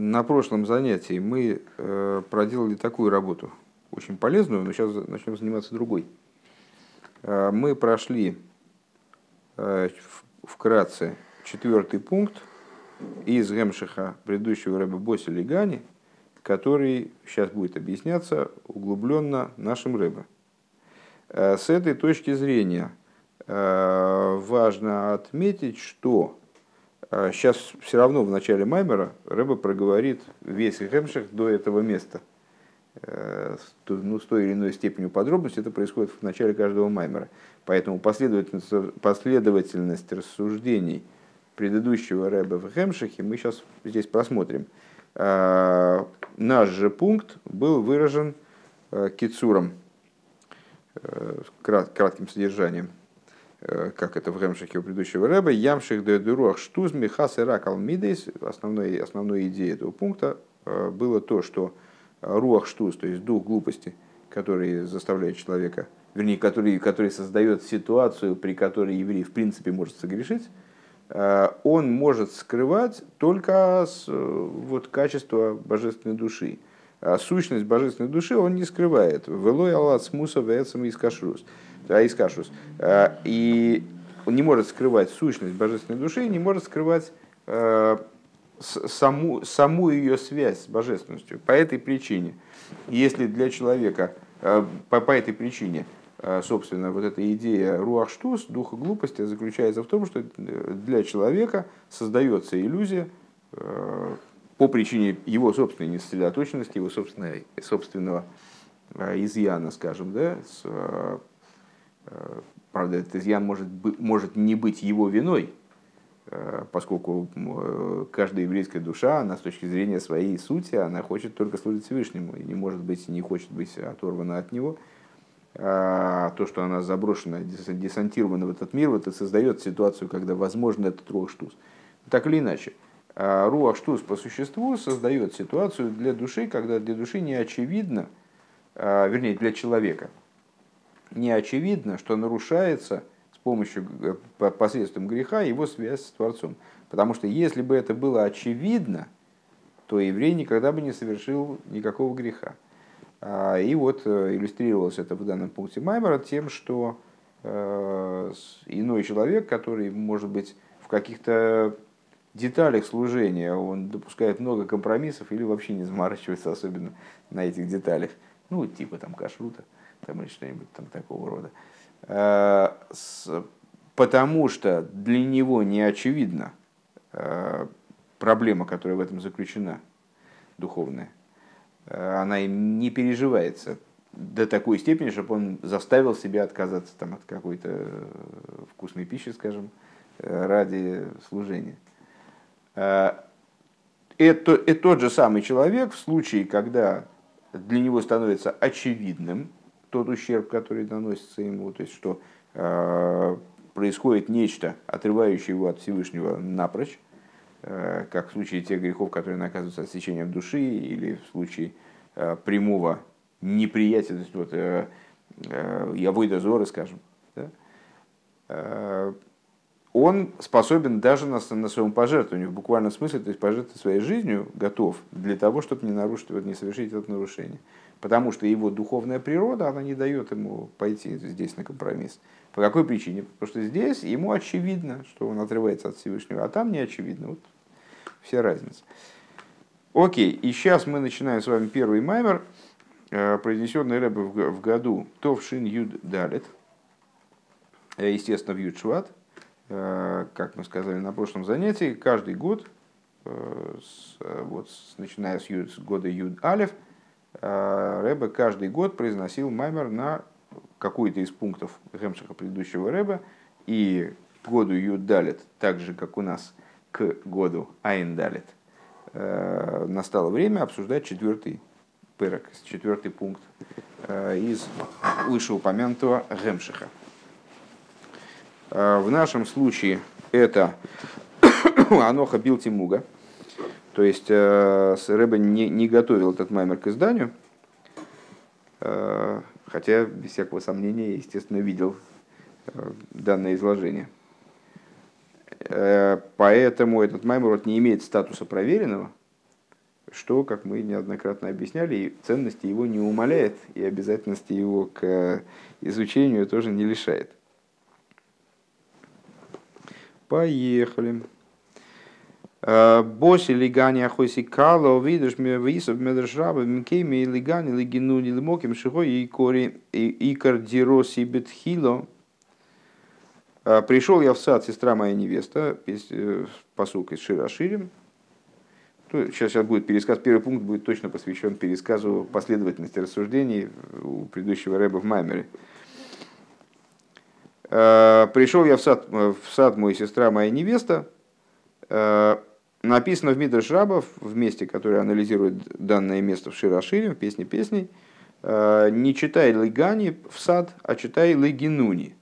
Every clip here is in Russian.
На прошлом занятии мы э, проделали такую работу, очень полезную, но сейчас начнем заниматься другой. Э, мы прошли э, вкратце четвертый пункт из Гемшиха предыдущего рэба Боси Легани, который сейчас будет объясняться углубленно нашим рэбе. С этой точки зрения важно отметить, что Сейчас а все равно в начале Маймера Рэба проговорит весь Хемших до этого места. Э, ну, с той или иной степенью подробности это происходит в начале каждого Маймера. Поэтому последовательность, последовательность рассуждений предыдущего Рэба в Хемшихе мы сейчас здесь просмотрим. А, наш же пункт был выражен э, кицуром, э, кратким содержанием. Э, как это в Ремшихе у предыдущего рэба, ямших де дуруах штуз михас ирак алмидейс, основной, основной идеей этого пункта э, было то, что руах штуз, то есть дух глупости, который заставляет человека, вернее, который, который создает ситуацию, при которой еврей в принципе может согрешить, э, он может скрывать только вот, качество божественной души. А сущность божественной души он не скрывает. Велой аллат смуса вецам из кашрус. Аискашус. Э, и он не может скрывать сущность божественной души, не может скрывать э, саму, саму ее связь с божественностью. По этой причине, если для человека, э, по, по этой причине, собственно, вот эта идея руахштус, духа глупости, заключается в том, что для человека создается иллюзия по причине его собственной несосредоточенности, его собственной, собственного изъяна, скажем, да, Э, правда, этот изъян может, может не быть его виной, э, поскольку э, каждая еврейская душа, она с точки зрения своей сути, она хочет только служить Всевышнему, и не может быть, не хочет быть оторвана от него. А то, что она заброшена, десантирована в этот мир, вот это создает ситуацию, когда возможно этот руах-штус. Так или иначе, руах-штус по существу создает ситуацию для души, когда для души не очевидно, вернее, для человека – не очевидно, что нарушается с помощью, э, посредством греха его связь с Творцом. Потому что если бы это было очевидно, то еврей никогда бы не совершил никакого греха. А, и вот э, иллюстрировалось это в данном пункте Маймера тем, что э, иной человек, который, может быть, в каких-то деталях служения, он допускает много компромиссов или вообще не заморачивается особенно на этих деталях, ну, типа там кашрута, там, или что-нибудь там такого рода. Э, потому что для него не очевидна э, проблема, которая в этом заключена, духовная. Э, она им не переживается до такой степени, чтобы он заставил себя отказаться там, от какой-то вкусной пищи, скажем, ради служения. Это, это тот же самый человек в случае, когда для него становится очевидным, тот ущерб, который наносится ему, то есть что э, происходит нечто, отрывающее его от Всевышнего напрочь, э, как в случае тех грехов, которые наказываются отсечением души, или в случае э, прямого неприятия, то есть вот, э, э, явой дозоры, скажем, да? э, он способен даже на, на своем пожертвовании, в буквальном смысле, то есть пожертвовать своей жизнью, готов для того, чтобы не нарушить, вот, не совершить это нарушение потому что его духовная природа, она не дает ему пойти здесь на компромисс. По какой причине? Потому что здесь ему очевидно, что он отрывается от Всевышнего, а там не очевидно. Вот вся разница. Окей, и сейчас мы начинаем с вами первый маймер, э, произнесенный Рэбе в году Товшин Юд Далит, э, естественно, в Юд Шват, э, как мы сказали на прошлом занятии, каждый год, вот, начиная с, с года Юд Алев, Рэбе каждый год произносил маймер на какой-то из пунктов Гемшиха предыдущего Рэбе, и к году Юдалит, так же, как у нас к году Айндалит, э, настало время обсуждать четвертый пырок, четвертый пункт э, из вышеупомянутого Гемшиха. В нашем случае это Аноха Билтимуга, то есть э, Рэбе не, не готовил этот маймер к изданию, э, хотя, без всякого сомнения, естественно, видел э, данное изложение. Поэтому этот маймер не имеет статуса проверенного, что, как мы неоднократно объясняли, ценности его не умаляет и обязательности его к изучению тоже не лишает. Поехали. Э, Боси лигани ахойси кало видишь висов медршраба мкеми лигани лигину лимоким шихо и кори и кардироси бетхило. Э, Пришел я в сад, сестра моя невеста, э, посылка из Широширим. Сейчас, сейчас будет пересказ. Первый пункт будет точно посвящен пересказу последовательности рассуждений у предыдущего рэба в Маймере. Пришел я в сад, в сад мой сестра моя невеста, написано в Мидраш Рабов, в месте, которое анализирует данное место в Широшире, в песне песней, э, не читай лыгани в сад, а читай лыгинуни.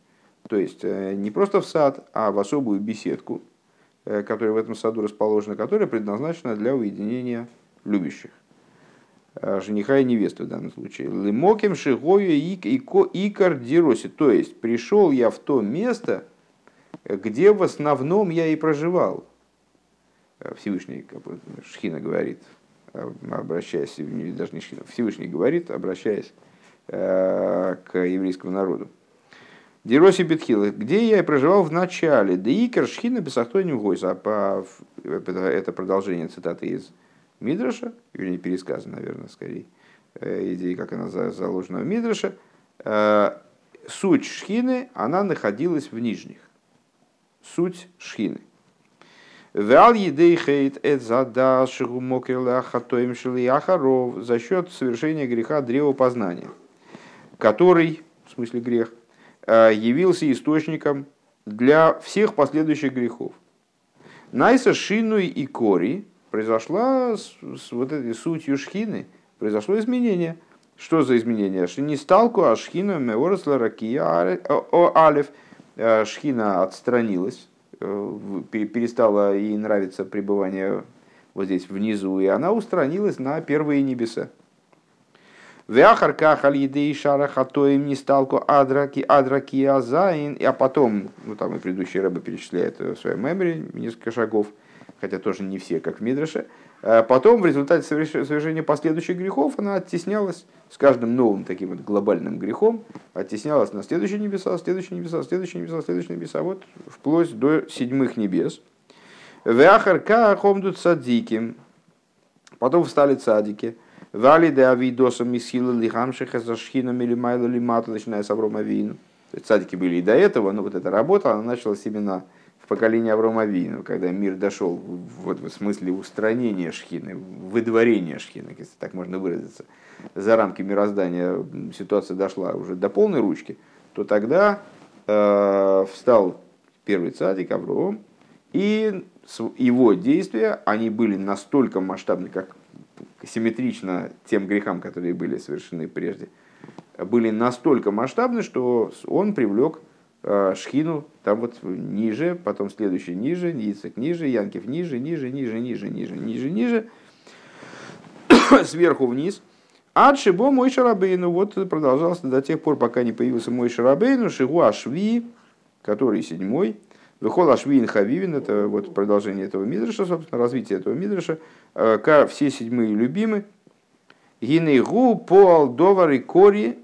То есть э, не просто в сад, а в особую беседку, э, которая в этом саду расположена, которая предназначена для уединения любящих. Жениха и невесты в данном случае. Лымоким шигою икар дироси. То есть пришел я в то место, где в основном я и проживал Всевышний, как Шхина говорит, обращаясь, даже не Шхина, Всевышний говорит, обращаясь э, к еврейскому народу. Дероси Бетхила, где я и проживал в начале, да икер Шхина Бесахтоним Гойса, по, это продолжение цитаты из Мидраша, или пересказ, наверное, скорее, э, идеи, как она заложена в Мидраша, э, суть Шхины, она находилась в нижних. Суть Шхины. Вал едейхейт эт зада шигумокерла хатоим ахаров за счет совершения греха древа познания, который, в смысле грех, э, явился источником для всех последующих грехов. Найса шинуй и кори произошла с, с вот этой сутью шхины, произошло изменение. Что за изменение? Не сталку, а шхина меоросла ракия алев. Э, шхина отстранилась перестало ей нравиться пребывание вот здесь внизу, и она устранилась на первые небеса. Вяхарка халидей шарахатоим не сталку адраки адраки азайн, а потом, ну там и предыдущий рыба перечисляет в своем меморе несколько шагов, хотя тоже не все, как в Мидраше, потом, в результате совершения последующих грехов, она оттеснялась с каждым новым таким вот глобальным грехом, оттеснялась на следующие небеса, следующие небеса, следующие небеса, следующие небеса, вот вплоть до седьмых небес. Вяхарка хомдут садиким. Потом встали цадики. Вали де авидосом мисхила лихамшиха за шхином или майла лимата, начиная с Аврома Вину. Цадики были и до этого, но вот эта работа, она началась именно в поколении Аврома Вину, когда мир дошел вот, в смысле устранения шхины, выдворения шхины, если так можно выразиться, за рамки мироздания ситуация дошла уже до полной ручки, то тогда э, встал первый цадик Авром, и его действия, они были настолько масштабны, как симметрично тем грехам, которые были совершены прежде, были настолько масштабны, что он привлек шхину, там вот ниже, потом следующий ниже, Ицек ниже, Янкив ниже, ниже, ниже, ниже, ниже, ниже, ниже, сверху вниз. А мой Шарабейну, вот продолжался до тех пор, пока не появился мой Шарабейну, Шигу Ашви, который седьмой, Выхол Ашвин Хавивин, это вот продолжение этого Мидраша, собственно, развитие этого Мидраша, э, все седьмые любимы. Гинейгу по Алдовар Кори,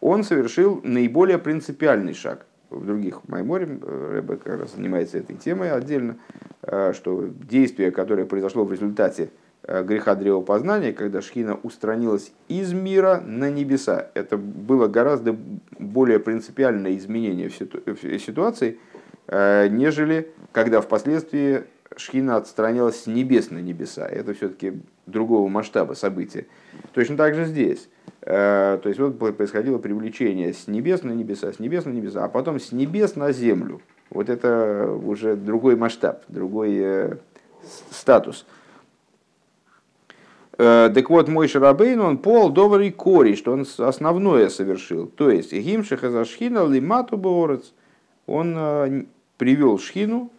он совершил наиболее принципиальный шаг – в других Майморе, э, Рэбе как раз занимается этой темой отдельно, э, что действие, которое произошло в результате э, греха древопознания, когда Шхина устранилась из мира на небеса, это было гораздо более принципиальное изменение в ситуации, нежели когда впоследствии Шхина отстранилась с небес на небеса. Это все-таки другого масштаба события. Точно так же здесь. Э, то есть вот происходило привлечение с небес на небеса, с небес на небеса, а потом с небес на землю. Вот это уже другой масштаб, другой э, статус. Э, так вот, мой Шарабейн, он пол добрый кори, что он основное совершил. То есть, гимшиха за шхина лимату борец, он привел шхину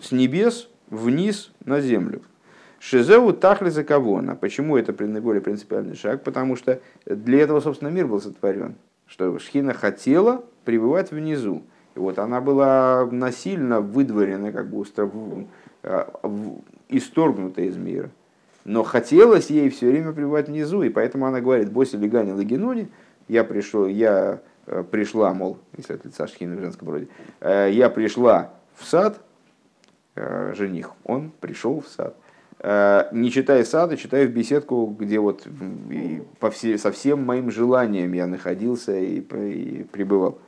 с небес вниз на землю. Шизеу тахли за кавона. Почему это наиболее принципиальный шаг? Потому что для этого, собственно, мир был сотворен. Что Шхина хотела пребывать внизу. И вот она была насильно выдворена, как бы устро... А, исторгнута из мира. но хотелось ей все время пребывать внизу, и поэтому она говорит, Боси Легани Лагинуни, я пришел, я э, пришла, мол, если от лица Шхины в женском роде, э, я пришла в сад, э, жених, он пришел в сад. Не читая сада, читая в беседку, где вот по все, со всем моим желанием я находился и, и пребывал.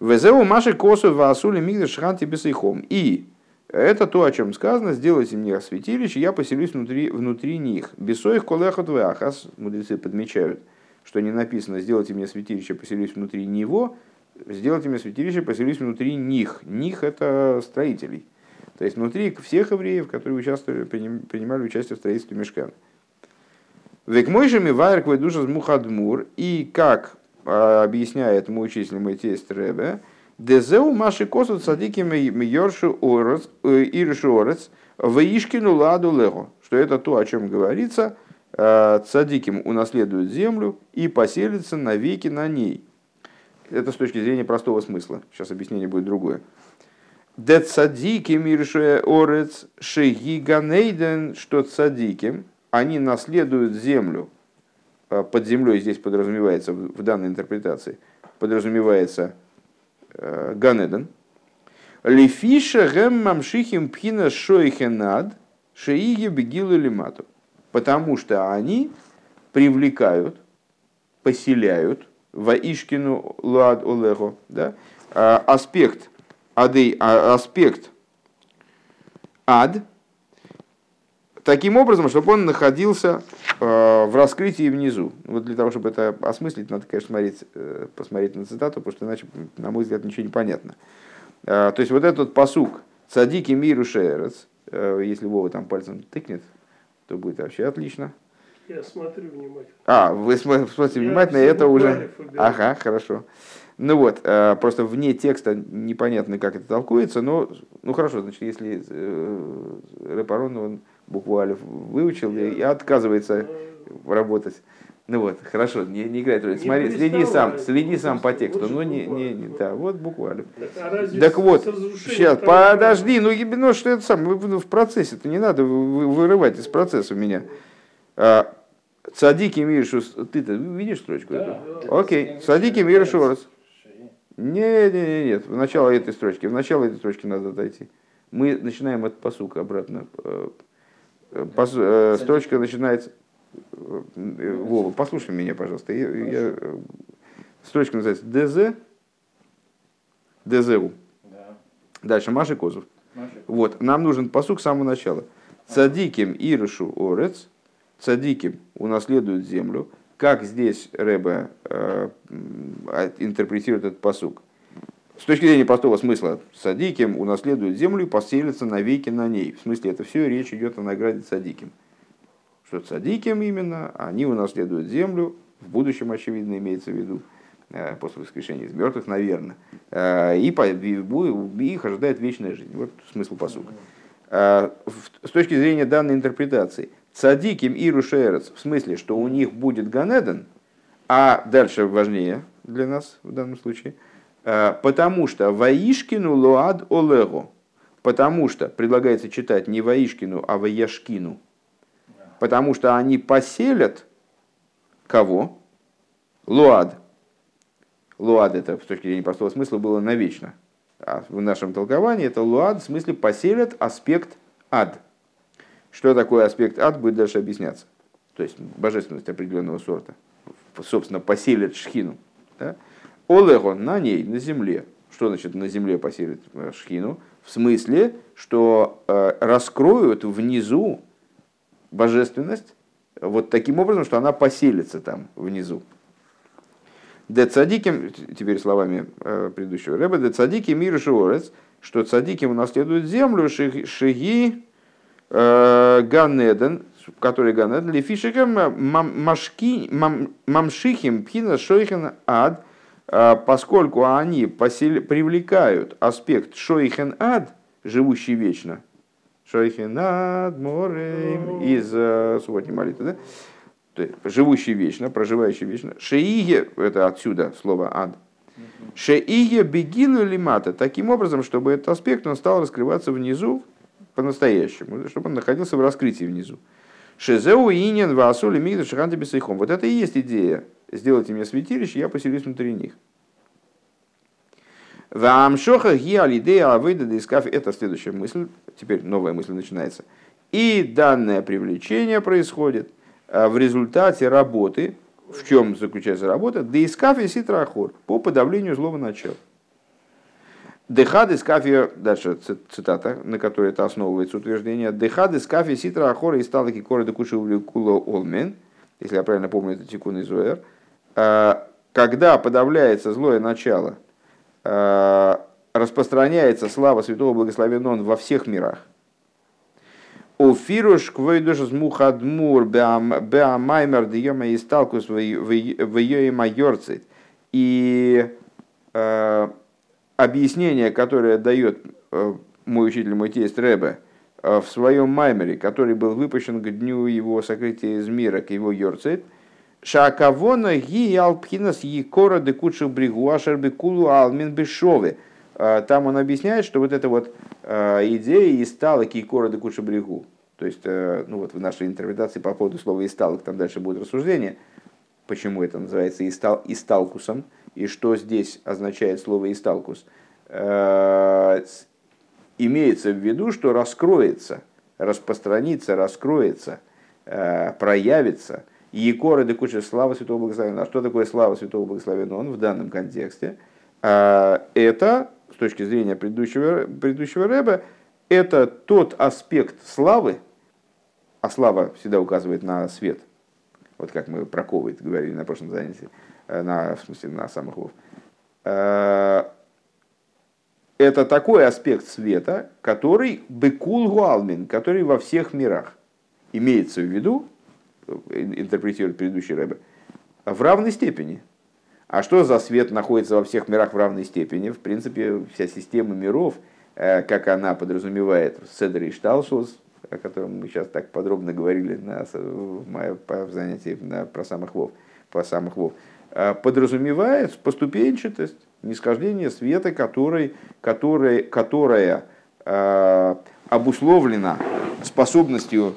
Везеу маши косу васули мигдаш шханти бесейхом. И это то, о чем сказано, сделайте мне святилище, я поселюсь внутри, внутри них. Бесоих колехот веахас, мудрецы подмечают, что не написано, сделайте мне святилище, поселюсь внутри него, сделайте мне святилище, поселюсь внутри них. Них это строителей. То есть внутри всех евреев, которые участвовали, принимали участие в строительстве мешкана. Век мой же мивайрк душа мухадмур, и как а, объясняет мой учитель, мой тесть Ребе, Дезеу маши косу цадики мьоршу орец, э, иршу орец, ваишкину ладу лего. Что это то, о чем говорится, э, цадиким унаследует землю и поселится навеки на ней. Это с точки зрения простого смысла. Сейчас объяснение будет другое. Де цадиким иршуэ орец шеги ганейден, что цадиким, они наследуют землю. Э, под землей здесь подразумевается, в данной интерпретации, подразумевается Э, Ганеден. Лифиша гэм мамшихим пхина шойхенад шеиги бегилу лимату. Потому что они привлекают, поселяют Ваишкину лад олего, да, а, аспект адей, а, аспект ад, таким образом, чтобы он находился э, в раскрытии внизу. Вот для того, чтобы это осмыслить, надо, конечно, смотреть, э, посмотреть на цитату, потому что иначе, на мой взгляд, ничего не понятно. Э, то есть вот этот посук «Цадики миру шерец», если Вова там пальцем тыкнет, то будет вообще отлично. Я смотрю внимательно. А, вы смотрите внимательно, Я это уже... Ага, хорошо. Ну вот, просто вне текста непонятно, как это толкуется, но, ну хорошо, значит, если э, Репарон, он букву Алиф выучил и отказывается работать. Ну вот, хорошо, не, не играет роль. Смотри, следи сам, следи сам по тексту. Ну, не, не, не, да, вот буквально. Так, а так вот, сейчас, подожди, ну, ну что это сам, в процессе-то не надо вырывать из процесса меня. А, Садики Миршу, ты-то видишь строчку? Да, да, Окей, Садики Миршу раз. Нет, нет, нет, нет, в начало этой строчки, в начало этой строчки надо дойти. Мы начинаем от посука обратно э, Пос, э, строчка начинается... Э, Вова, послушай меня, пожалуйста. Я, я, строчка называется ДЗ, ДЗУ. Да. Дальше Маши Козов. Маши. Вот, нам нужен посук с самого начала. Цадиким Ирышу Орец, цадиким унаследует землю. Как здесь Рэбе э, интерпретирует этот посук? С точки зрения простого смысла, садиким унаследует землю и поселится навеки на ней. В смысле, это все речь идет о награде садиким. Что садиким именно, они унаследуют землю, в будущем, очевидно, имеется в виду, э, после воскрешения из мертвых, наверное, э, и, по, их ожидает вечная жизнь. Вот смысл посука. Э, с точки зрения данной интерпретации, цадиким и рушерец, в смысле, что у них будет Ганеден, а дальше важнее для нас в данном случае – Э, потому что Ваишкину луад олего. Потому что предлагается читать не Ваишкину, а Ваяшкину. Потому что они поселят кого? Луад. Луад это с точки зрения простого смысла было навечно. А в нашем толковании это луад в смысле поселят аспект ад. Что такое аспект ад, будет дальше объясняться. То есть божественность определенного сорта. Собственно, поселят шхину. Да? Олего на ней, на земле. Что значит на земле поселит э, шхину? В смысле, что э, раскроют внизу божественность вот таким образом, что она поселится там внизу. Де цадиким, теперь словами э, предыдущего рэба, де цадики мир шиорец, что цадиким унаследуют землю шиги э, Ганеден, который Ганеден, лифишикам мамшихим пхина шойхен ад, а, поскольку они посел... привлекают аспект шойхен ад, живущий вечно, шойхен ад море из э, субботней молитвы, да? Живущий вечно, проживающий вечно. Шеиге, это отсюда слово ад. Шеиге бегилу лимата, таким образом, чтобы этот аспект он стал раскрываться внизу по-настоящему, чтобы он находился в раскрытии внизу. Шезеу инин васули мигдаш шаханты бесейхом. Вот это и есть идея. Сделайте мне святилище, я поселюсь внутри них. Вамшоха гиалидея авыда дискаф. Это следующая мысль. Теперь новая мысль начинается. И данное привлечение происходит а, в результате работы. В чем заключается работа? Дискаф и ситрахор. По подавлению злого начала. Дехад из кафе, дальше цитата, на которой это основывается утверждение. Дехад из кафе ситра ахора и сталки коры докуши кула олмен, если я правильно помню, это тикун из Уэр, а, когда подавляется злое начало, а, распространяется слава святого благословен он во всех мирах. Офируш квойдуш мухадмур беамаймер диема и сталкус в ее майорцит. И объяснение, которое дает э, мой учитель, мой тесть Рэбе, э, в своем маймере, который был выпущен к дню его сокрытия из мира, к его Йорцет, Шакавона ги алпхинас якора декучу бригу ашербекулу алмин бешове. Э, там он объясняет, что вот эта вот идея и стала кикора декучу бригу. То есть, ну вот в нашей интерпретации по поводу слова исталок, там дальше будет рассуждение, почему это называется истал, исталкусом, и что здесь означает слово «исталкус», э, имеется в виду, что раскроется, распространится, раскроется, э, проявится Якора де куча слава Святого Благословенного. А что такое слава Святого Благословенного? Он в данном контексте. Э, это, с точки зрения предыдущего, предыдущего рэба, это тот аспект славы, а слава всегда указывает на свет, вот как мы про ковид говорили на прошлом занятии, на, в смысле, на самых вов. Э, это такой аспект света, который бекул гуалмин, который во всех мирах. Имеется в виду, э, интерпретирует предыдущий рэбе, в равной степени. А что за свет находится во всех мирах в равной степени? В принципе, вся система миров, как она подразумевает Седр и Шталшус, о котором мы сейчас так подробно говорили на, в занятии на, про самых вов, по самых вов, Э, подразумевает поступенчатость, нисхождение света, который, который, которая э, обусловлена способностью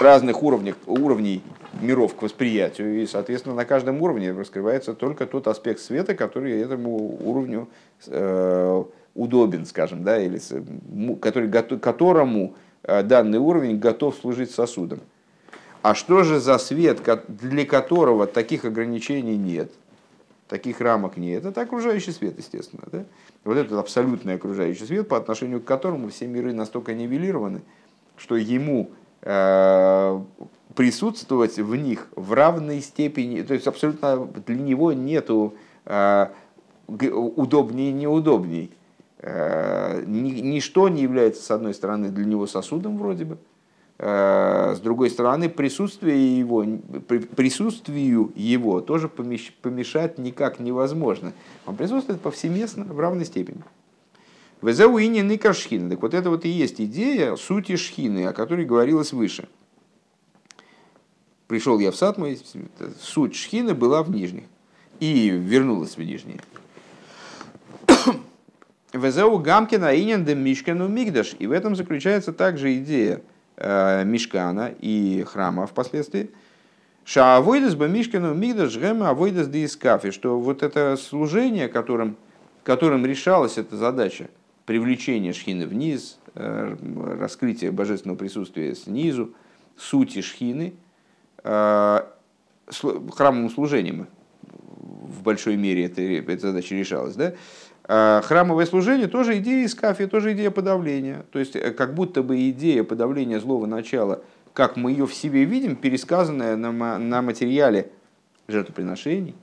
разных уровней, уровней миров к восприятию. И, соответственно, на каждом уровне раскрывается только тот аспект света, который этому уровню э, удобен, скажем, да, или который, которому э, данный уровень готов служить сосудом. А что же за свет, для которого таких ограничений нет, таких рамок нет? Это окружающий свет, естественно. Да? Вот этот абсолютный окружающий свет, по отношению к которому все миры настолько нивелированы, что ему э, присутствовать в них в равной степени, то есть абсолютно для него нету э, удобнее и неудобней. Э, ничто не является, с одной стороны, для него сосудом вроде бы, с другой стороны, присутствие его, присутствию его тоже помешать никак невозможно. Он присутствует повсеместно в равной степени. Везеуини никашхин. Так вот это вот и есть идея сути шхины, о которой говорилось выше. Пришел я в сад мой, суть шхины была в нижних. И вернулась в нижние. Везеу гамкина инен де мишкану мигдаш. И в этом заключается также идея – Э, Мишкана и храма впоследствии. Шаавойдес бы Мишкану Мигдаш Гема Авойдес Диискафи, что вот это служение, которым, которым решалась эта задача, привлечение шхины вниз, э, раскрытие божественного присутствия снизу, сути шхины, э, храмовым служением в большой мере эта, эта задача решалась, да, храмовое служение тоже идея искафи, тоже идея подавления. То есть, э, как будто бы идея подавления злого начала, как мы ее в себе видим, пересказанная на, на материале жертвоприношений.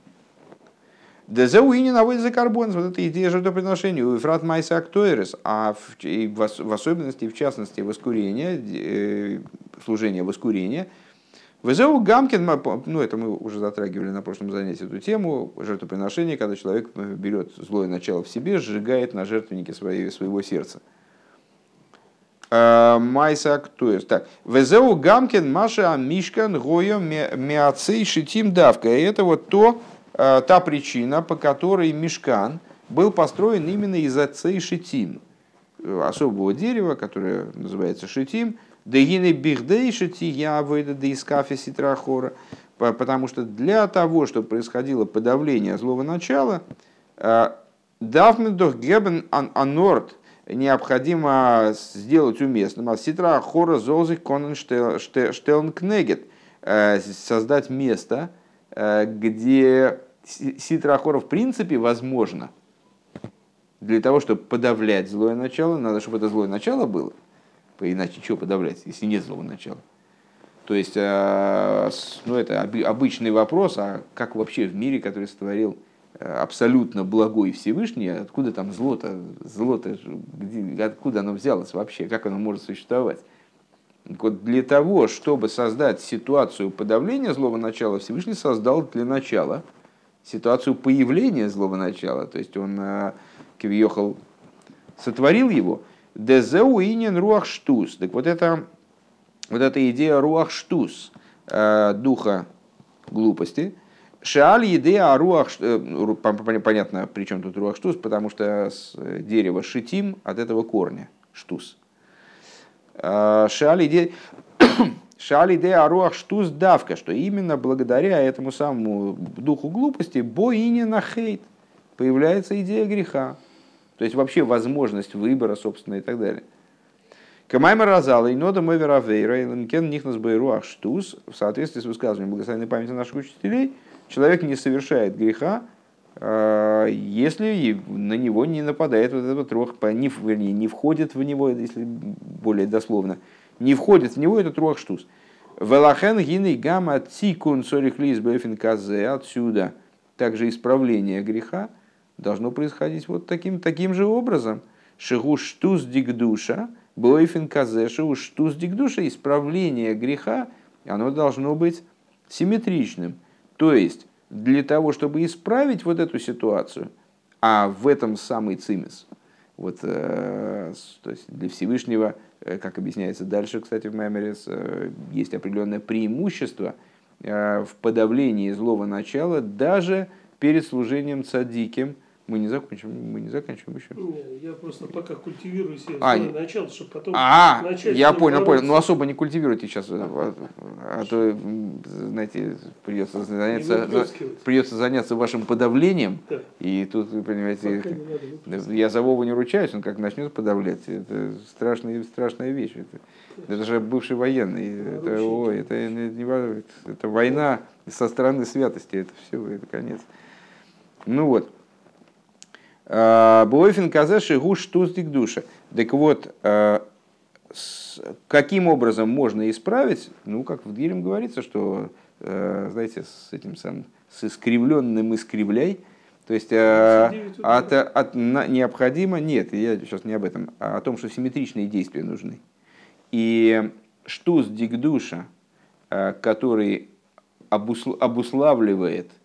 Дезеуини наводит за карбон, вот эта идея жертвоприношения, у Ефрат Майса Актуэрес, а в, в, особенности, в частности, воскурения, э, служение воскурения – Везеу Гамкин, ну это мы уже затрагивали на прошлом занятии эту тему, жертвоприношение, когда человек э, берет злое начало в себе, сжигает на жертвеннике своей, своего сердца. А, Майса Актуэс. Так. Везеу Гамкин, Маша Мишкан, Гойо, Миацей, Шитим, Давка. И это вот то, а, та причина, по которой Мишкан был построен именно из Ацей Шитим, особого дерева, которое называется Шитим, Дегины бихдейшити я выйду да из кафе ситрахора. Потому что для того, чтобы происходило подавление злого начала, Давмендох гебен анорт необходимо сделать уместным. А ситра хора золзы конен штелнкнегет. Создать место, где ситра хора в принципе возможно. Для того, чтобы подавлять злое начало, надо, чтобы это злое начало было. Иначе чего подавлять, если нет злого начала? То есть, ну, это обычный вопрос, а как вообще в мире, который сотворил абсолютно благой Всевышний, откуда там зло-то, зло-то, где, откуда оно взялось вообще, как оно может существовать. Вот для того, чтобы создать ситуацию подавления злого начала, Всевышний создал для начала ситуацию появления злого начала. То есть он э, Кивьехал сотворил его. Дезеу инин руах штус. Так вот это, вот эта идея руах штус, э, духа глупости, Шааль еды а руах, э, понятно, при чем тут руах штус, потому что с дерева шитим от этого корня штус. Шааль еды Шали де аруах штус давка, что именно благодаря этому самому духу глупости боине на хейт появляется идея греха. То есть вообще возможность выбора, собственно, и так далее. Камаймер разала и нода мой веравейра и ламкен нихнас байруах штус в соответствии с высказыванием благословенной памяти наших учителей – человек не совершает греха, а, если на него не нападает вот этот рух, не, вернее, не входит в него, если более дословно, не входит в него этот рух штус. Велахен гины гамма цикун сорихлис казе отсюда также исправление греха должно происходить вот таким, таким же образом. Шигу штус дигдуша, бойфин казе, шигу штус дигдуша, исправление греха, оно должно быть симметричным. То есть, для того, чтобы исправить вот эту ситуацию, а в этом самый цимис, вот, э, то есть для Всевышнего, э, как объясняется дальше, кстати, в Маймерес, э, есть определенное преимущество в подавлении злого начала даже перед служением цадиким, мы не закончим, мы не заканчиваем еще. Не, я просто пока культивирую себе а, начало, чтобы потом а, начать. Я понял, понял. Ну особо не культивируйте сейчас, а, а то, знаете, придется заняться, придется заняться вашим подавлением. Да. И тут, вы понимаете, я за Вову не ручаюсь, он как начнет подавлять, это страшная, страшная вещь. Это, это же бывший военный. Это, ой, это, это, это война со стороны святости, это все, это конец. Ну вот. Бойфин казаши гуш туздик душа. Так вот, э, каким образом можно исправить? Ну, как в Дилем говорится, что, э, знаете, с этим самым, с искривленным искривляй, то есть от, от, необходимо, нет, я сейчас не об этом, а о том, что симметричные действия нужны. И штуз дикдуша, который обуславливает –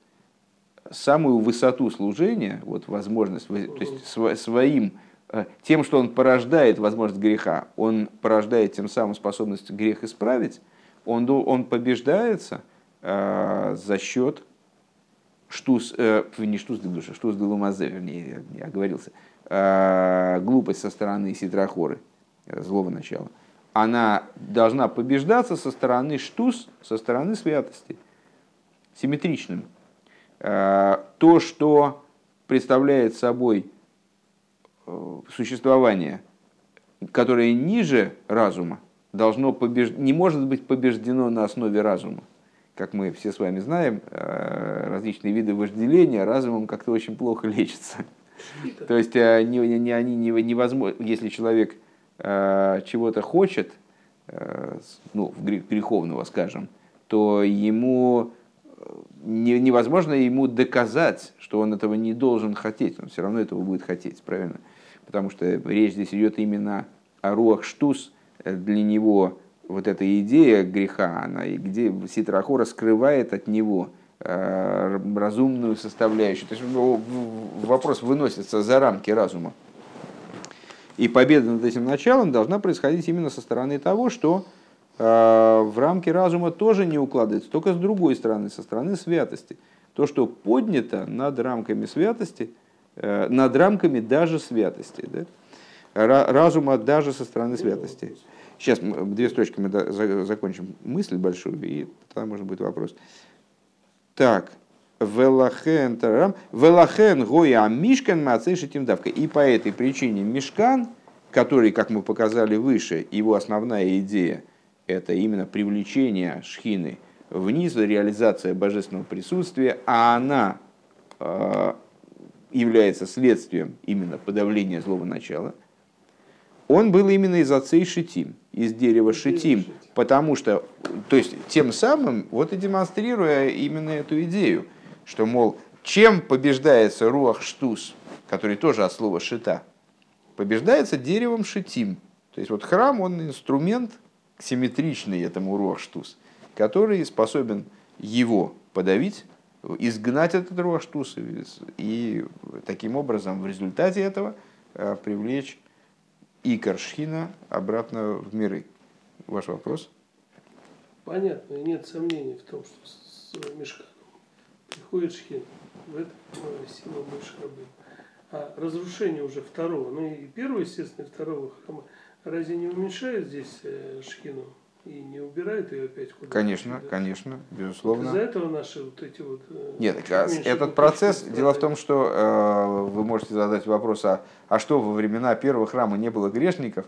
самую высоту служения, вот возможность, то есть своим, э, тем, что он порождает возможность греха, он порождает тем самым способность грех исправить, он, он побеждается э, за счет штус, э, не штус души, штус для лумазе, вернее, я оговорился, э, глупость со стороны ситрахоры, злого начала, она должна побеждаться со стороны штус, со стороны святости, симметричным. Э, то, что представляет собой э, существование, которое ниже разума, должно побеж... не может быть побеждено на основе разума. Как мы все с вами знаем, э, различные виды вожделения разумом как-то очень плохо лечатся. То есть они, они, они невозможно, если человек чего-то хочет, ну, греховного, скажем, то ему невозможно ему доказать, что он этого не должен хотеть. Он все равно этого будет хотеть, правильно? Потому что речь здесь идет именно о руах штус. Для него вот эта идея греха, она где Ситрахора скрывает от него э, разумную составляющую. То есть вопрос выносится за рамки разума. И победа над этим началом должна происходить именно со стороны того, что в рамки разума тоже не укладывается, только с другой стороны, со стороны святости. То, что поднято над рамками святости, э, над рамками даже святости, да? разума даже со стороны святости. Сейчас две строчки мы закончим мысль большую, и тогда может быть вопрос. Так, Велахен тарам, Велахен гоя мишкан мацешитим давка. И по этой причине мишкан, который, как мы показали выше, его основная идея – это именно привлечение шхины вниз, реализация божественного присутствия, а она э, является следствием именно подавления злого начала, он был именно из отцей шитим, из дерева шитим, потому что, то есть тем самым, вот и демонстрируя именно эту идею, что, мол, чем побеждается руах штус, который тоже от слова шита, побеждается деревом шитим. То есть вот храм, он инструмент симметричный этому руах штус, который способен его подавить, изгнать этот руах штус и таким образом в результате этого э, привлечь и Каршхина обратно в миры. Ваш вопрос? Понятно, и нет сомнений в том, что с мешканом приходит Шхин. В этом сила Мышхабы. А разрушение уже второго, ну и первого, естественно, и второго храма, разве не уменьшает здесь э, Шхину? и не убирает ее опять куда-то. Конечно, да? конечно, безусловно. Из-за этого наши вот эти вот... Э, Нет, этот процесс, дело в том, что э, вы можете задать вопрос, а, а что во времена первого храма не было грешников?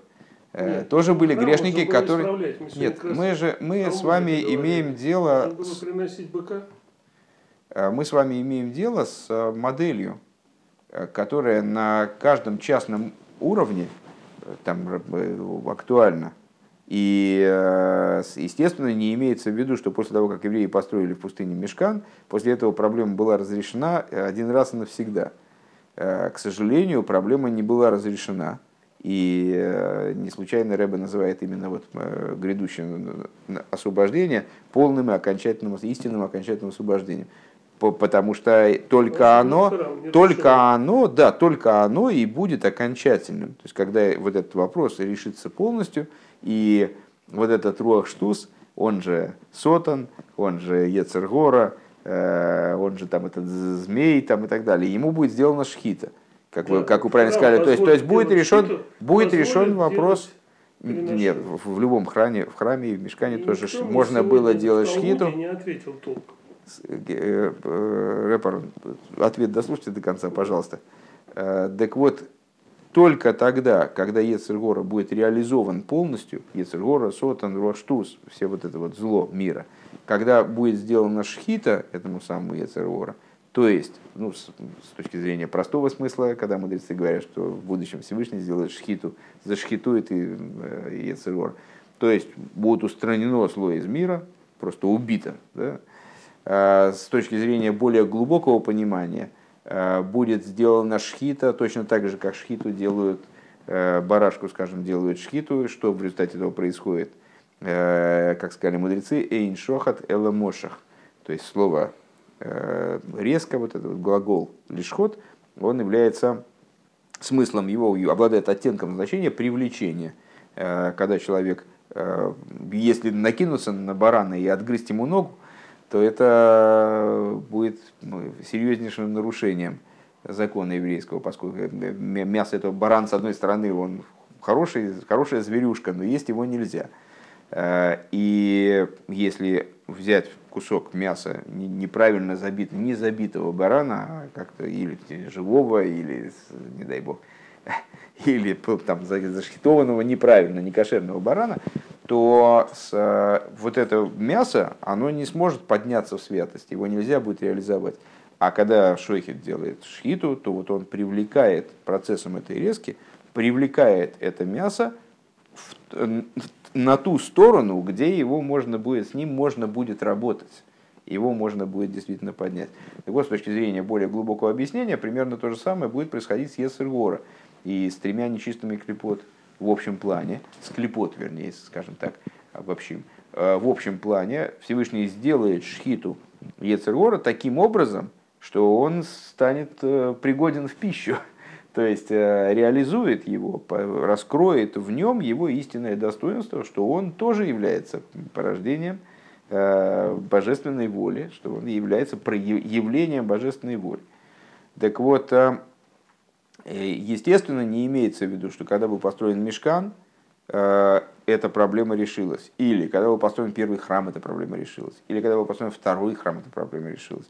Э, Нет, тоже были грешники, которые... Мы Нет, мы же, мы с вами имеем дело... было приносить быка? Мы с вами имеем дело с моделью, которая на каждом частном уровне там актуальна и, э, естественно, не имеется в виду, что после того, как евреи построили в пустыне Мешкан, после этого проблема была разрешена один раз и навсегда. Э, к сожалению, проблема не была разрешена. И э, не случайно Рэбе называет именно вот грядущее освобождение полным и окончательным, истинным окончательным освобождением. Потому что только оно, только оно, да, только оно и будет окончательным. То есть, когда вот этот вопрос решится полностью, и вот этот Руах Штус, он же Сотан, он же Ецергора, э, он же там этот змей там и так далее, ему будет сделана шхита. Как, да, вы, как вы правильно сказали, то есть, то есть будет решен, будет решен вопрос. Нет, в, в любом храме, в храме и в мешкане и тоже можно было делать шхиту. Не ответил толком. Э, э, рэпер, ответ дослушайте до конца, пожалуйста. Так вот, только тогда, когда Ецергора будет реализован полностью, Ецергора, Сотан, Роштус, все вот это вот зло мира, когда будет сделана шхита этому самому Ецергора, то есть, ну, с, с точки зрения простого смысла, когда мудрецы говорят, что в будущем Всевышний сделает шхиту, зашхитует и э, Ецергор, то есть будет устранено зло из мира, просто убито, да? А с точки зрения более глубокого понимания – Э, будет сделана шхита, точно так же, как шхиту делают, э, барашку, скажем, делают шхиту, что в результате этого происходит, э, как сказали мудрецы, эйн шохат эламошах, то есть слово резко, вот этот глагол лишхот, он является смыслом его, обладает оттенком значения привлечения, когда человек, если накинуться на барана и отгрызть ему ногу, то это будет ну, серьезнейшим нарушением закона еврейского, поскольку мясо этого баран, с одной стороны, он хороший, хорошая зверюшка, но есть его нельзя. Э, и если взять кусок мяса неправильно забит, не забитого барана, а как-то или живого, или, не дай бог, или там зашхитованного неправильно, некошерного барана, то с, э, вот это мясо, оно не сможет подняться в святость, его нельзя будет реализовать. А когда шойхет делает шхиту, то вот он привлекает процессом этой резки, привлекает это мясо в, на ту сторону, где его можно будет, с ним можно будет работать. Его можно будет действительно поднять. Так вот, с точки зрения более глубокого объяснения, примерно то же самое будет происходить с Есергора и с тремя нечистыми клепот в общем плане, склепот, вернее, скажем так, обобщим, э, в общем плане Всевышний сделает шхиту Ецергора таким образом, что он станет э, пригоден в пищу. То есть э, реализует его, раскроет в нем его истинное достоинство, что он тоже является порождением божественной воли, что он является проявлением божественной воли. Так вот, естественно, не имеется в виду, что когда был построен мешкан, э, эта проблема решилась. Или когда был построен первый храм, эта проблема решилась. Или когда был построен второй храм, эта проблема решилась.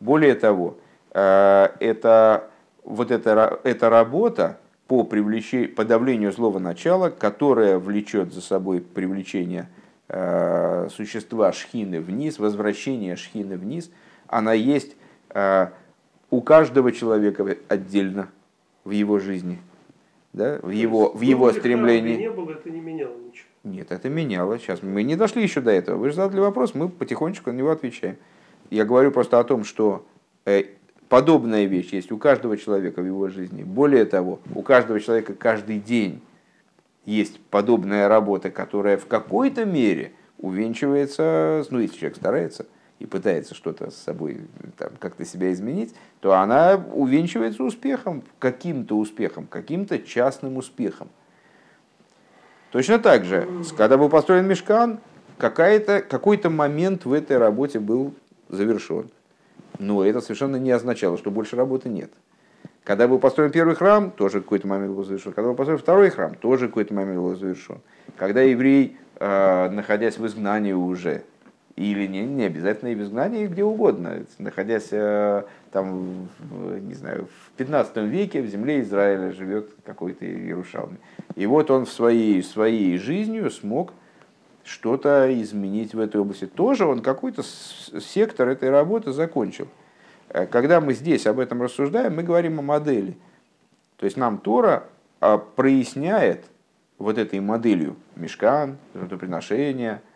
Более того, э, это, вот эта, эта работа по привлечению, подавлению злого начала, которая влечет за собой привлечение э, существа шхины вниз, возвращение шхины вниз, она есть э, у каждого человека отдельно в его жизни – да, в его, в его стремлении. Не было, это не меняло ничего. Нет, это меняло. Сейчас мы не дошли еще до этого. Вы же задали вопрос, мы потихонечку на него отвечаем. Я говорю просто о том, что э, подобная вещь есть у каждого человека в его жизни. Более того, у каждого человека каждый день есть подобная работа, которая в какой-то мере увенчивается, ну, если человек старается – и пытается что-то с собой там, как-то себя изменить, то она увенчивается успехом, каким-то успехом, каким-то частным успехом. Точно так же, когда был построен мешкан, какой-то момент в этой работе был завершен. Но это совершенно не означало, что больше работы нет. Когда был построен первый храм, тоже какой-то момент был завершен. Когда был построен второй храм, тоже какой-то момент был завершен. Когда еврей, э, находясь в изгнании уже, или не, не обязательно и в изгнании, где угодно, находясь э, там, не знаю, в 15 веке в земле Израиля живет какой-то Иерушалме. И вот он в своей, своей жизнью смог что-то изменить в этой области. Тоже он какой-то сектор этой работы закончил. Э, когда мы здесь об этом рассуждаем, мы говорим о модели. То есть нам Тора а, проясняет вот этой моделью мешкан, жертвоприношения –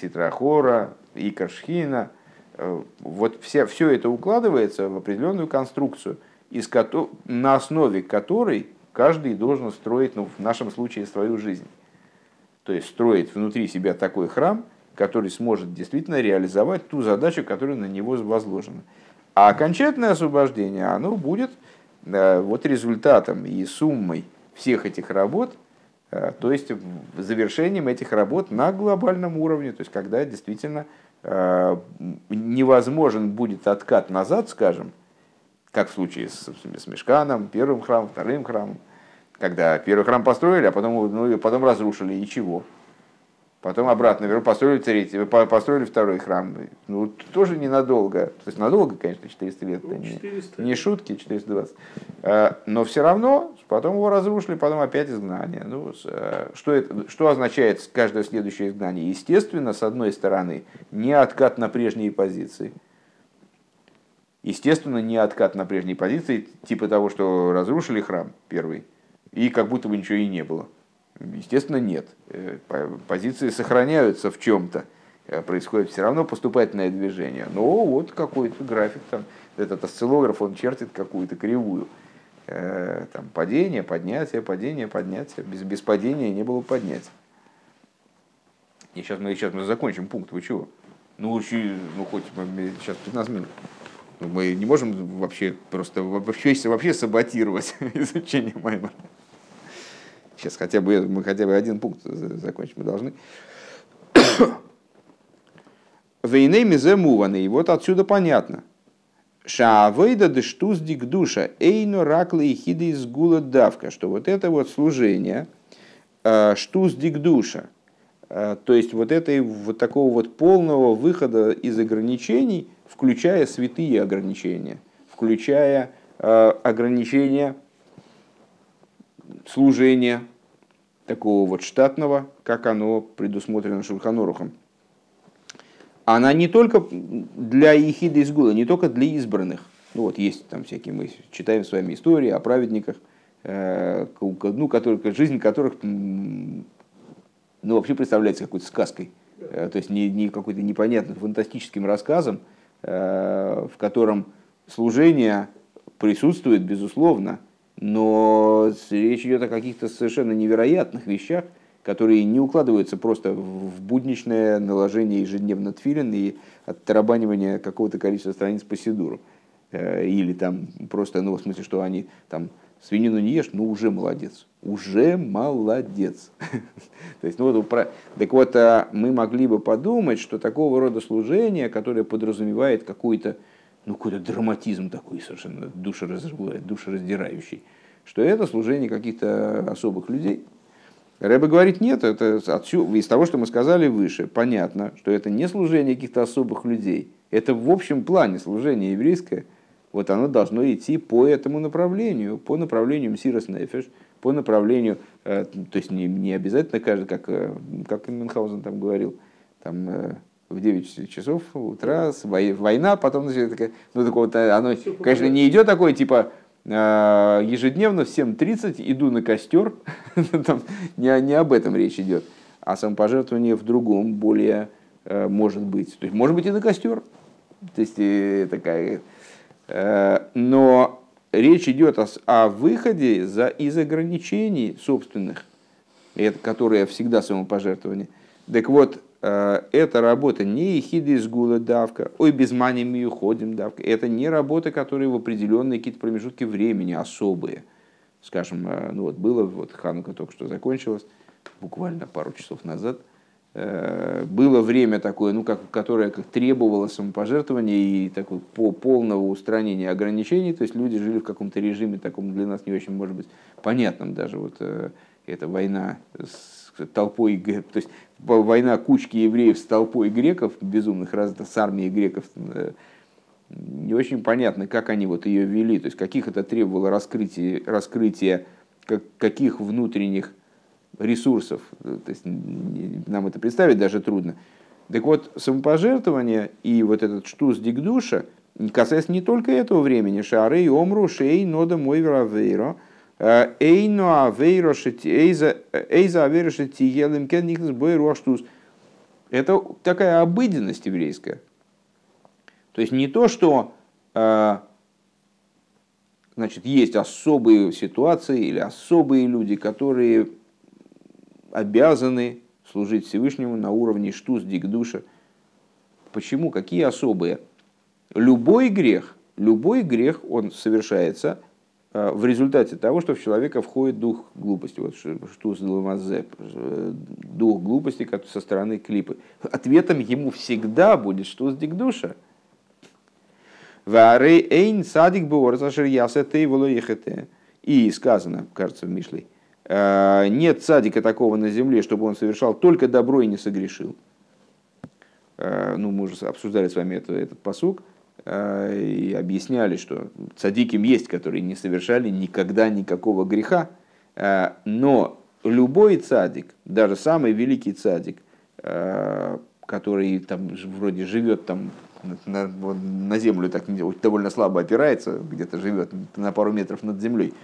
Ситрахора, Икаршхина. Э, вот все, все это укладывается в определенную конструкцию, из ко- на основе которой каждый должен строить, ну, в нашем случае, свою жизнь. То есть строить внутри себя такой храм, который сможет действительно реализовать ту задачу, которая на него возложена. А окончательное освобождение, оно будет э, вот результатом и суммой всех этих работ – Э, то есть завершением этих работ на глобальном уровне, то есть когда действительно э, невозможен будет откат назад, скажем, как в случае с, с Мешканом, первым храмом, вторым храмом, когда первый храм построили, а потом, ну, потом разрушили, и чего? Потом обратно верну, построили третий, построили второй храм. Ну, тоже ненадолго. То есть надолго, конечно, 400 лет. Ну, 400. Не, не шутки, 420. А, но все равно, потом его разрушили, потом опять изгнание. Ну, а, что, это, что означает каждое следующее изгнание? Естественно, с одной стороны, не откат на прежние позиции. Естественно, не откат на прежние позиции, типа того, что разрушили храм первый, и как будто бы ничего и не было. Естественно, нет. Э, позиции сохраняются в чем-то. Э, происходит все равно поступательное движение. Но вот какой-то график там, этот осциллограф, он чертит какую-то кривую. Э, там падение, поднятие, падение, поднятие. Без, без падения не было поднятия. И сейчас мы, сейчас мы закончим пункт. Вы чего? Ну, ну хоть сейчас 15 минут. Ну, мы не можем вообще просто вообще, вообще саботировать изучение Маймера. Сейчас хотя бы мы хотя бы один пункт закончим, мы должны. Вейнеми замуваны, и вот отсюда понятно. Шаавейда дештуз дик душа, эйно ракла и хиды из гула давка, что вот это вот служение, э, штуз дик душа, э, то есть вот этой вот такого вот полного выхода из ограничений, включая святые ограничения, включая э, ограничения служения, такого вот штатного, как оно предусмотрено Шульханорухом. Она не только для Ехида из Гула, не только для избранных. Ну вот есть там всякие, мы читаем с вами истории о праведниках, э, ну, которые, жизнь которых ну, вообще представляется какой-то сказкой. Э, то есть не, не какой-то непонятным фантастическим рассказом, э, в котором служение присутствует, безусловно, но речь идет о каких-то совершенно невероятных вещах, которые не укладываются просто в будничное наложение ежедневно тфилин и оттарабанивание какого-то количества страниц по сидуру. Э, или там просто, ну, в смысле, что они там свинину не ешь, ну, уже молодец. Уже молодец. То есть, ну, вот, так вот, а мы могли бы подумать, что такого рода служение, которое подразумевает какой-то ну, какой-то драматизм такой совершенно душераздирающий, что это служение каких-то особых людей, Рэба говорит, нет, это отсюда, из того, что мы сказали выше, понятно, что это не служение каких-то особых людей. Это в общем плане служение еврейское, вот оно должно идти по этому направлению, по направлению Мсирос Нефеш, по направлению, э, то есть не, не обязательно каждый, как, э, как Мюнхгаузен там говорил, там э, в 9 часов утра война, потом такая, ну так вот оно, конечно, не идет такое типа ежедневно в 7.30 иду на костер, там, не, не об этом речь идет, а самопожертвование в другом, более может быть. То есть может быть и на костер, то есть такая Э, но речь идет о, о выходе за, из ограничений собственных, это, которые всегда самопожертвование. Так вот, э, эта работа не ехида из гула давка, ой, без мани мы уходим давка. Это не работа, которые в определенные какие-то промежутки времени особые. Скажем, э, ну вот было, вот Ханука только что закончилась, буквально пару часов назад – Э, было время такое, ну, как, которое как требовало самопожертвования и такой по полного устранения ограничений, то есть люди жили в каком-то режиме, таком для нас не очень, может быть, понятном даже, вот эта война с толпой, то есть война кучки евреев с толпой греков, безумных раз с армией греков, э, не очень понятно, как они вот ее вели, то есть каких это требовало раскрытия как, каких внутренних ресурсов. То есть нам это представить даже трудно. Так вот, самопожертвование и вот этот штус дикдуша касается не только этого времени. Шары омру шей нода мой веравейро. Э, эйно авейро эйза авейро шетиелем кен никнес бой штус. Это такая обыденность еврейская. То есть не то, что э, значит, есть особые ситуации или особые люди, которые обязаны служить Всевышнему на уровне штус дикдуша. Почему? Какие особые? Любой грех, любой грех, он совершается в результате того, что в человека входит дух глупости, вот штус ламазе, э, дух глупости со стороны клипы. Ответом ему всегда будет штус дикдуша. Варей эйн садик буор зашер ясе ты И сказано, кажется, в Мишлей, Э, нет садика такого на земле, чтобы он совершал только добро и не согрешил. Э, ну, мы уже обсуждали с вами это, этот посук э, и объясняли, что цадиким есть, которые не совершали никогда никакого греха, но любой цадик, даже самый великий цадик, который там вроде живет там на, на землю так довольно слабо опирается, где-то живет на пару метров над землей,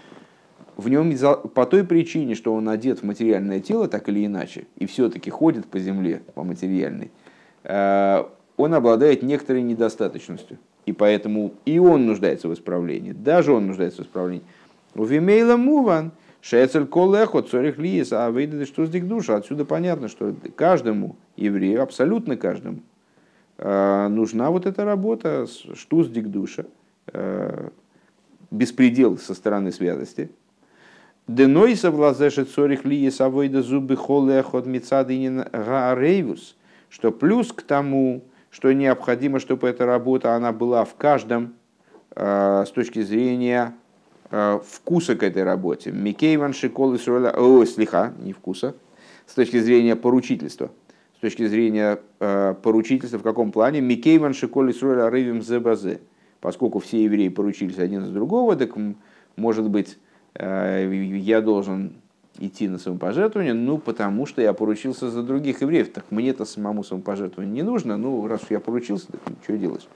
в нем по той причине, что он одет в материальное тело, так или иначе, и все-таки ходит по земле, по материальной, э, он обладает некоторой недостаточностью. И поэтому и он нуждается в исправлении, даже он нуждается в исправлении. У Вимейла Муван, Шецель Колехо, Цорих Лиес, а выйдет что с душа. Отсюда понятно, что каждому еврею, абсолютно каждому, э, нужна вот эта работа, штуз дикдуша, э, беспредел со стороны святости, Деной совлазешет цорих ли есавойда зубы холех от мицадынин гаарейвус, что плюс к тому, что необходимо, чтобы эта работа она была в каждом э, с точки зрения э, вкуса к этой работе. Микейван шикол Исруэля, о, слиха, не вкуса, с точки зрения поручительства. С точки зрения э, поручительства в каком плане? Микейван шикол Исруэля рывим зебазе. Поскольку все евреи поручились один за другого, так может быть Э, я должен идти на самопожертвование, ну, потому что я поручился за других евреев. Так мне-то самому самопожертвование не нужно, ну, раз я поручился, так что делать?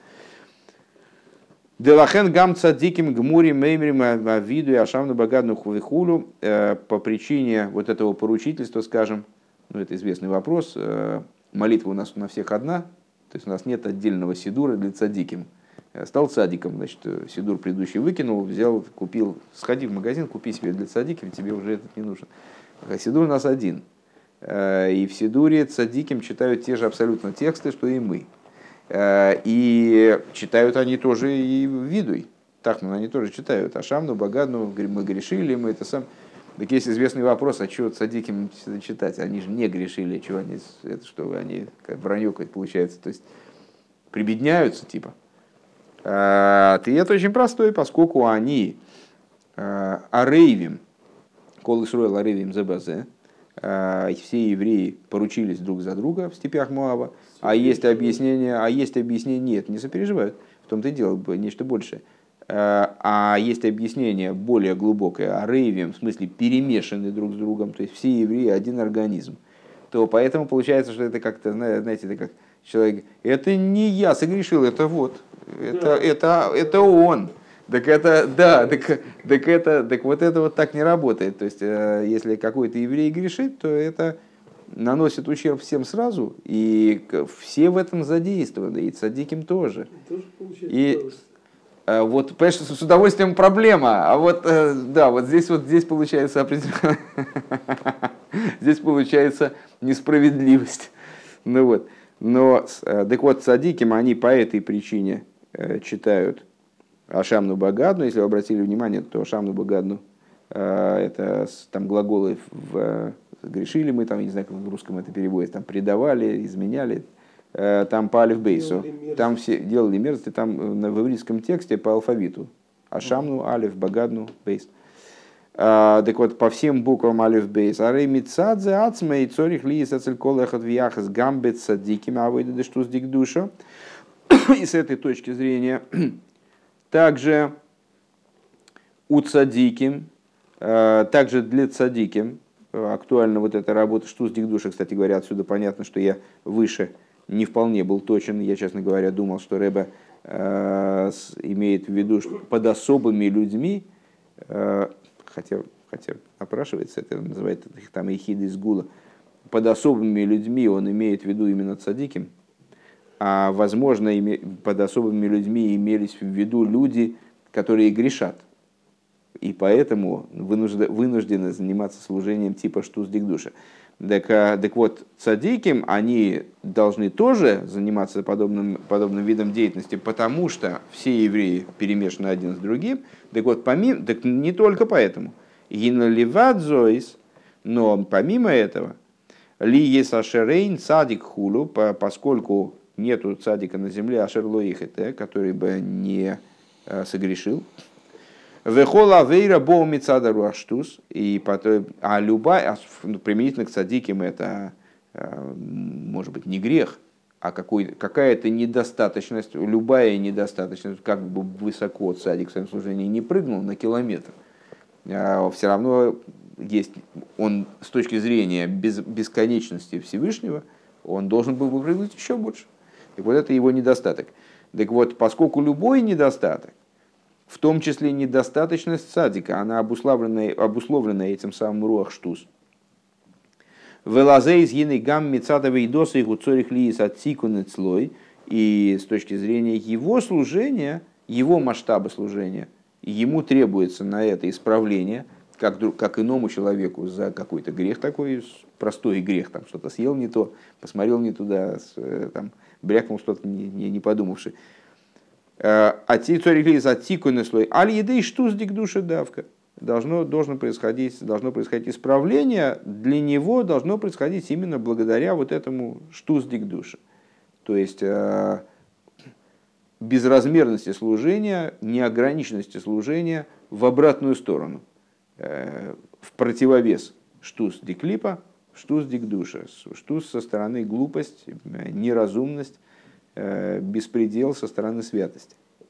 Делахен гам цадиким гмури меймрим авиду и ашамну багадну хувихулю э, по причине вот этого поручительства, скажем, ну это известный вопрос, э, молитва у нас на всех одна, то есть у нас нет отдельного сидура для цадиким. Э, стал садиком, значит, э, Сидур предыдущий выкинул, взял, купил, сходи в магазин, купи себе для садиким, тебе уже этот не нужен. А Сидур у нас один. Э, и в Сидуре цадиким читают те же абсолютно тексты, что и мы. И читают они тоже и видуй. Так, ну они тоже читают. Ашамну, Багадну, мы грешили, мы это сам. Так есть известный вопрос, а что цадиким читать? Они же не грешили, что они, это что, они как вранье получается. То есть прибедняются, типа. Э, ответ очень простой, поскольку они э, арейвим, кол Исруэл арейвим зебазе, все евреи поручились друг за друга в степях Моава, а есть объяснение, а есть объяснение, нет, не сопереживают, в том-то и дело, нечто большее. А есть объяснение более глубокое, о рейве, в смысле перемешаны друг с другом, то есть все евреи один организм. То поэтому получается, что это как-то, знаете, это как человек, это не я согрешил, это вот, это, да. это, это он. Так это, да, так, так это, так вот это вот так не работает. То есть, э, если какой-то еврей грешит, то это наносит ущерб всем сразу, и все в этом задействованы, и цадиким тоже. тоже и э, вот, понимаешь, с удовольствием проблема, а вот, э, да, вот здесь вот здесь получается определенно, здесь получается несправедливость. Ну вот, но, так вот, цадиким они по этой причине читают Ашамну Багадну, если вы обратили внимание, то Ашамну Багадну э, это там глаголы в э, грешили мы, там, я не знаю, как в русском это переводится, там предавали, изменяли, э, там по алиф бейсу, там все делали мерзости, там в еврейском тексте по алфавиту. Ашамну, алиф, багадну, бейс. Так вот, по всем буквам алиф бейс. Арей мицадзе ацмей цорих лиес ацелькол эхот вияхас гамбет садиким авойда дештус дик душа. И с этой точки зрения также у цадики, э, также для цадики э, актуальна вот эта работа что с дикдуша, кстати говоря, отсюда понятно, что я выше не вполне был точен. Я, честно говоря, думал, что Рэба э, имеет в виду, что под особыми людьми, э, хотя, хотя опрашивается, это называется их там эхиды из гула, под особыми людьми он имеет в виду именно цадиким, а возможно, под особыми людьми имелись в виду люди, которые грешат. И поэтому вынуждены заниматься служением типа штуз дикдуша. Так, а, так вот, цадиким они должны тоже заниматься подобным, подобным видом деятельности, потому что все евреи перемешаны один с другим. Так вот, помимо, так не только поэтому. Гиналивадзоис, но помимо этого, ли есашерейн цадик хулу, поскольку нету цадика на земле, а шерлоихете, который бы не э, согрешил. Вехола вейра боу мицадару аштус, и а любая, а ну, применительно к цадиким это э, может быть не грех, а какая-то недостаточность, любая недостаточность, как бы высоко цадик в своем служении не прыгнул на километр, а все равно есть, он с точки зрения без, бесконечности Всевышнего, он должен был бы прыгнуть еще больше. И вот это его недостаток. Так вот, поскольку любой недостаток, в том числе недостаточность садика, она обусловлена, обусловлена этим самым руах штус. Велазей из гины гам мецадовой досы и гуцорих лиис от слой. И с точки зрения его служения, его масштаба служения, ему требуется на это исправление, как, как иному человеку за какой-то грех такой, простой грех, там что-то съел не то, посмотрел не туда, э, там, брякнул что-то не, не, не подумавши. А ти цорихлис аттикуный слой. Аль еды штуз дик души давка. Должно, должно, происходить, должно происходить исправление, для него должно происходить именно благодаря вот этому штуз дик души. То есть э, безразмерности служения, неограниченности служения в обратную сторону, э, в противовес штуз диклипа, штуз дикдуша, штуз со стороны глупость, неразумность, э, беспредел со стороны святости.